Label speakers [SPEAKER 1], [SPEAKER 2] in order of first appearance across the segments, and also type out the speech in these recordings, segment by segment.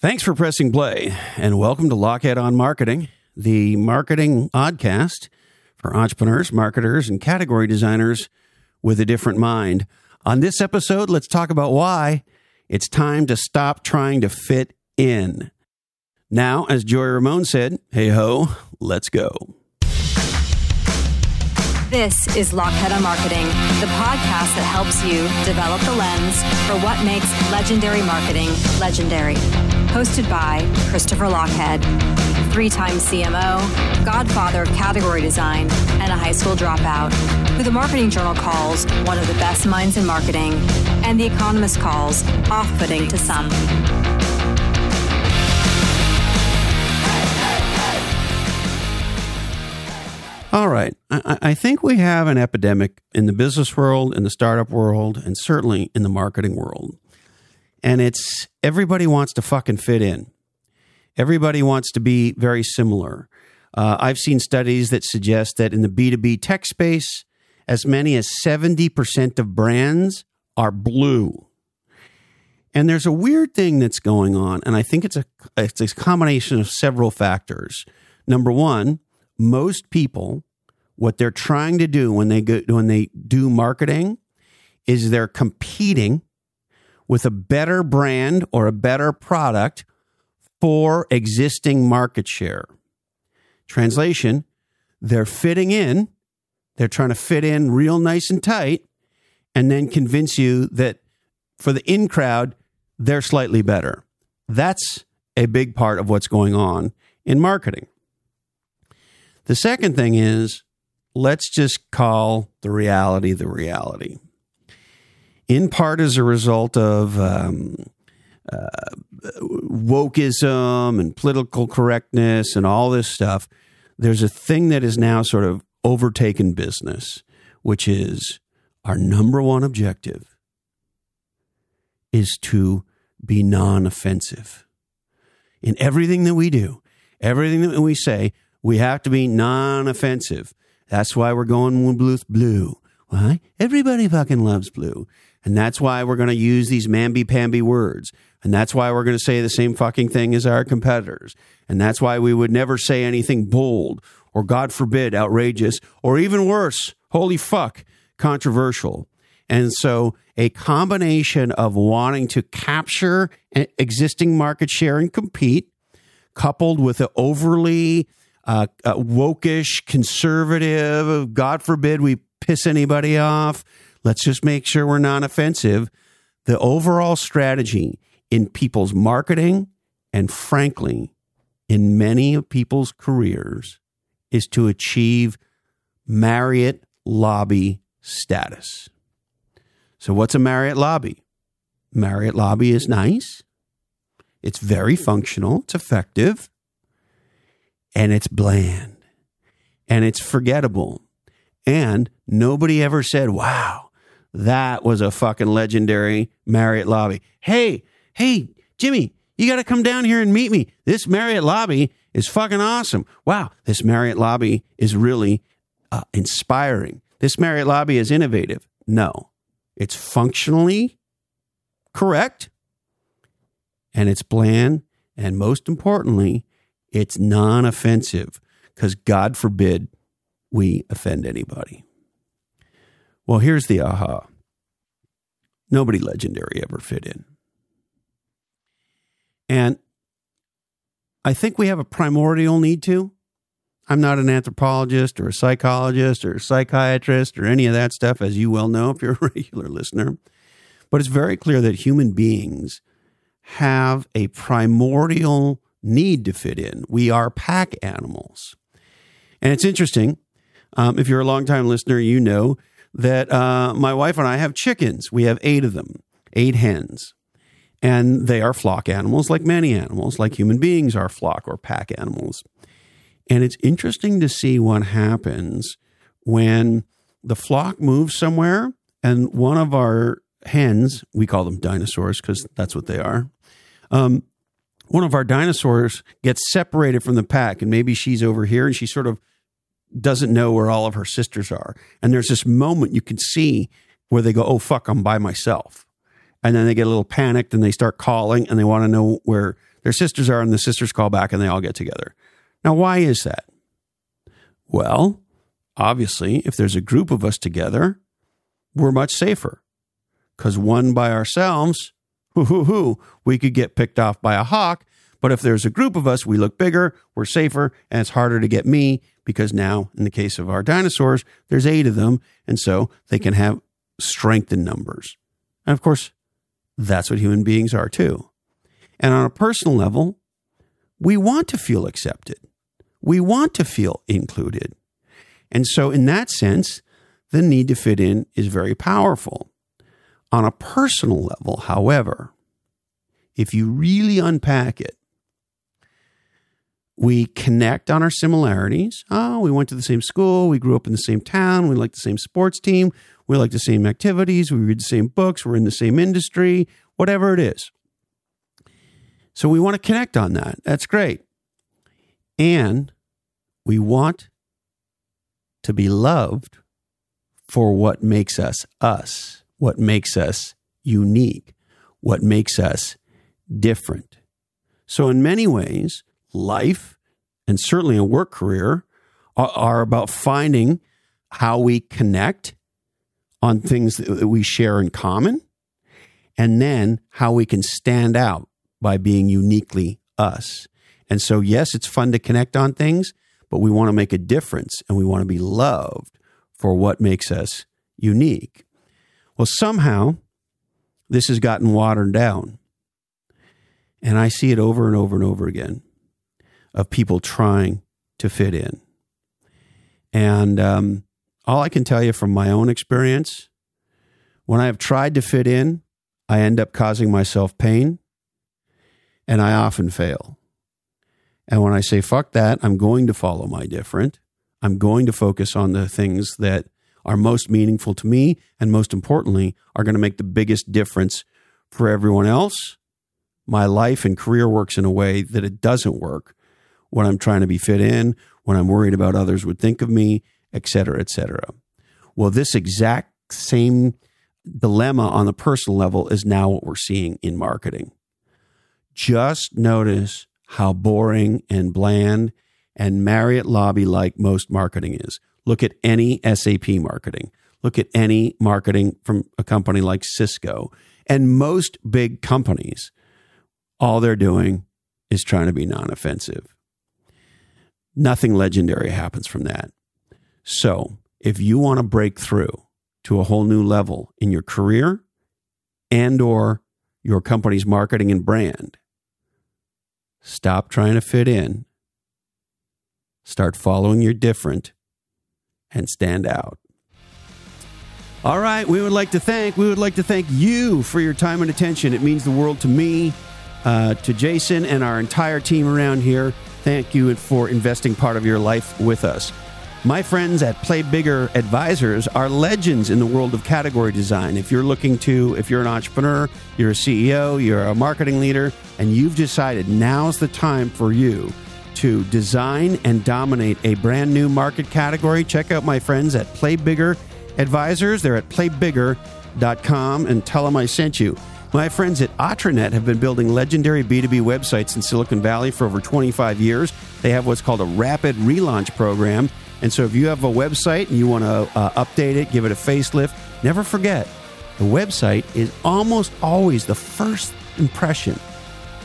[SPEAKER 1] Thanks for pressing play, and welcome to Lochhead on Marketing, the marketing oddcast for entrepreneurs, marketers, and category designers with a different mind. On this episode, let's talk about why it's time to stop trying to fit in. Now, as Joey Ramone said, hey ho, let's go.
[SPEAKER 2] This is Lochhead on Marketing, the podcast that helps you develop the lens for what makes legendary marketing legendary. Hosted by Christopher Lochhead, three time CMO, godfather of category design, and a high school dropout, who the Marketing Journal calls one of the best minds in marketing, and The Economist calls off putting to some.
[SPEAKER 1] All right. I, I, think we have an epidemic in the business world, in the startup world, and certainly in the marketing world. And it's everybody wants to fucking fit in. Everybody wants to be very similar. Uh, I've seen studies that suggest that in the B2B tech space, as many as 70% of brands are blue. And there's a weird thing that's going on, and I think it's a it's a combination of several factors. Number one, most people what they're trying to do when they go when they do marketing is they're competing with a better brand or a better product for existing market share. Translation, they're fitting in, they're trying to fit in real nice and tight and then convince you that for the in crowd they're slightly better. That's a big part of what's going on in marketing. The second thing is let's just call the reality the reality. In part as a result of um, uh, wokeism and political correctness and all this stuff, there's a thing that is now sort of overtaken business, which is our number one objective is to be non offensive. In everything that we do, everything that we say, we have to be non offensive. That's why we're going with blue. Why? Everybody fucking loves blue. And that's why we're going to use these mamby-pamby words. And that's why we're going to say the same fucking thing as our competitors. And that's why we would never say anything bold or, God forbid, outrageous or even worse, holy fuck, controversial. And so a combination of wanting to capture existing market share and compete, coupled with an overly uh, uh, wokish, conservative. God forbid we piss anybody off. Let's just make sure we're non offensive. The overall strategy in people's marketing and, frankly, in many of people's careers is to achieve Marriott lobby status. So, what's a Marriott lobby? Marriott lobby is nice. It's very functional. It's effective and it's bland and it's forgettable. And nobody ever said, wow, that was a fucking legendary Marriott lobby. Hey, hey, Jimmy, you got to come down here and meet me. This Marriott lobby is fucking awesome. Wow, this Marriott lobby is really uh, inspiring. This Marriott lobby is innovative. No, it's functionally correct and it's bland. And most importantly, it's non offensive because God forbid we offend anybody. Well, here's the aha nobody legendary ever fit in. And I think we have a primordial need to. I'm not an anthropologist or a psychologist or a psychiatrist or any of that stuff, as you well know if you're a regular listener. But it's very clear that human beings have a primordial need to fit in. We are pack animals. And it's interesting. Um, if you're a longtime listener, you know that uh, my wife and I have chickens. We have eight of them, eight hens. And they are flock animals, like many animals, like human beings are flock or pack animals. And it's interesting to see what happens when the flock moves somewhere and one of our hens, we call them dinosaurs because that's what they are, um, one of our dinosaurs gets separated from the pack and maybe she's over here and she sort of doesn't know where all of her sisters are. And there's this moment you can see where they go, Oh, fuck, I'm by myself. And then they get a little panicked and they start calling and they want to know where their sisters are, and the sisters call back and they all get together. Now, why is that? Well, obviously, if there's a group of us together, we're much safer. Because one by ourselves, hoo hoo hoo, we could get picked off by a hawk. But if there's a group of us, we look bigger, we're safer, and it's harder to get me because now, in the case of our dinosaurs, there's eight of them. And so they can have strength in numbers. And of course, that's what human beings are too. And on a personal level, we want to feel accepted. We want to feel included. And so, in that sense, the need to fit in is very powerful. On a personal level, however, if you really unpack it, we connect on our similarities. Oh, we went to the same school. We grew up in the same town. We like the same sports team. We like the same activities. We read the same books. We're in the same industry, whatever it is. So we want to connect on that. That's great. And we want to be loved for what makes us us, what makes us unique, what makes us different. So, in many ways, life and certainly a work career are, are about finding how we connect on things that we share in common and then how we can stand out by being uniquely us. And so, yes, it's fun to connect on things, but we want to make a difference and we want to be loved for what makes us unique. Well, somehow this has gotten watered down. And I see it over and over and over again of people trying to fit in. And um, all I can tell you from my own experience, when I have tried to fit in, I end up causing myself pain and I often fail. And when I say, fuck that, I'm going to follow my different, I'm going to focus on the things that are most meaningful to me and most importantly are going to make the biggest difference for everyone else. My life and career works in a way that it doesn't work when I'm trying to be fit in, when I'm worried about others would think of me, et cetera, et cetera. Well, this exact same dilemma on the personal level is now what we're seeing in marketing. Just notice how boring and bland and Marriott lobby like most marketing is. Look at any SAP marketing. Look at any marketing from a company like Cisco. And most big companies, all they're doing is trying to be non offensive. Nothing legendary happens from that. So, if you want to break through to a whole new level in your career and or your company's marketing and brand, stop trying to fit in. Start following your different and stand out. All right, we would like to thank we would like to thank you for your time and attention. It means the world to me, uh, to Jason, and our entire team around here. Thank you for investing part of your life with us. My friends at Play Bigger Advisors are legends in the world of category design. If you're looking to, if you're an entrepreneur, you're a CEO, you're a marketing leader, and you've decided now's the time for you to design and dominate a brand new market category, check out my friends at Play Bigger Advisors. They're at playbigger.com and tell them I sent you. My friends at Atrenet have been building legendary B2B websites in Silicon Valley for over 25 years. They have what's called a rapid relaunch program. And so if you have a website and you want to uh, update it, give it a facelift, never forget the website is almost always the first impression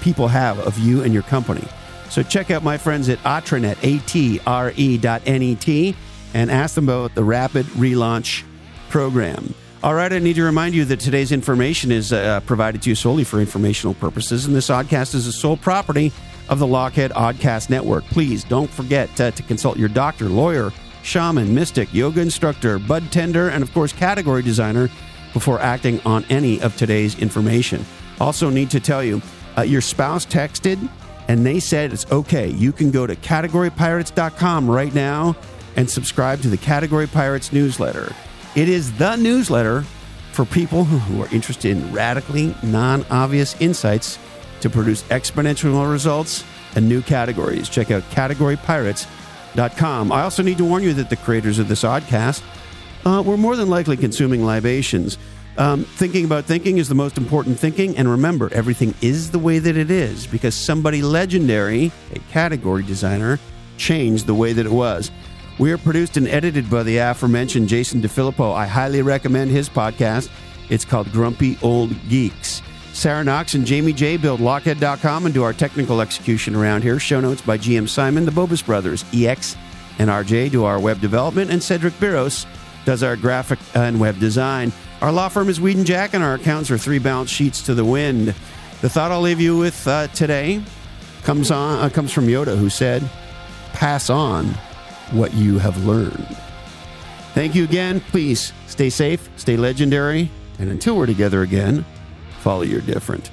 [SPEAKER 1] people have of you and your company. So check out my friends at Atrenet, A-T-R-E dot N-E-T, and ask them about the rapid relaunch program. All right, I need to remind you that today's information is uh, provided to you solely for informational purposes, and this oddcast is a sole property of the Lochhead Oddcast Network. Please don't forget to, to consult your doctor, lawyer, shaman, mystic, yoga instructor, bud tender, and of course, category designer before acting on any of today's information. Also, need to tell you, uh, your spouse texted and they said it's okay. You can go to categorypirates.com right now and subscribe to the Category Pirates newsletter. It is the newsletter for people who are interested in radically non obvious insights to produce exponential results and new categories. Check out categorypirates.com. I also need to warn you that the creators of this oddcast uh, were more than likely consuming libations. Um, thinking about thinking is the most important thinking. And remember, everything is the way that it is because somebody legendary, a category designer, changed the way that it was. We are produced and edited by the aforementioned Jason DeFilippo. I highly recommend his podcast. It's called Grumpy Old Geeks. Sarah Knox and Jamie J build Lochhead.com and do our technical execution around here. Show notes by GM Simon, the Bobus brothers, EX and RJ do our web development, and Cedric Biros does our graphic and web design. Our law firm is Weed and Jack, and our accounts are three balance sheets to the wind. The thought I'll leave you with uh, today comes on uh, comes from Yoda, who said, "Pass on what you have learned." Thank you again. Please stay safe, stay legendary, and until we're together again, follow your different.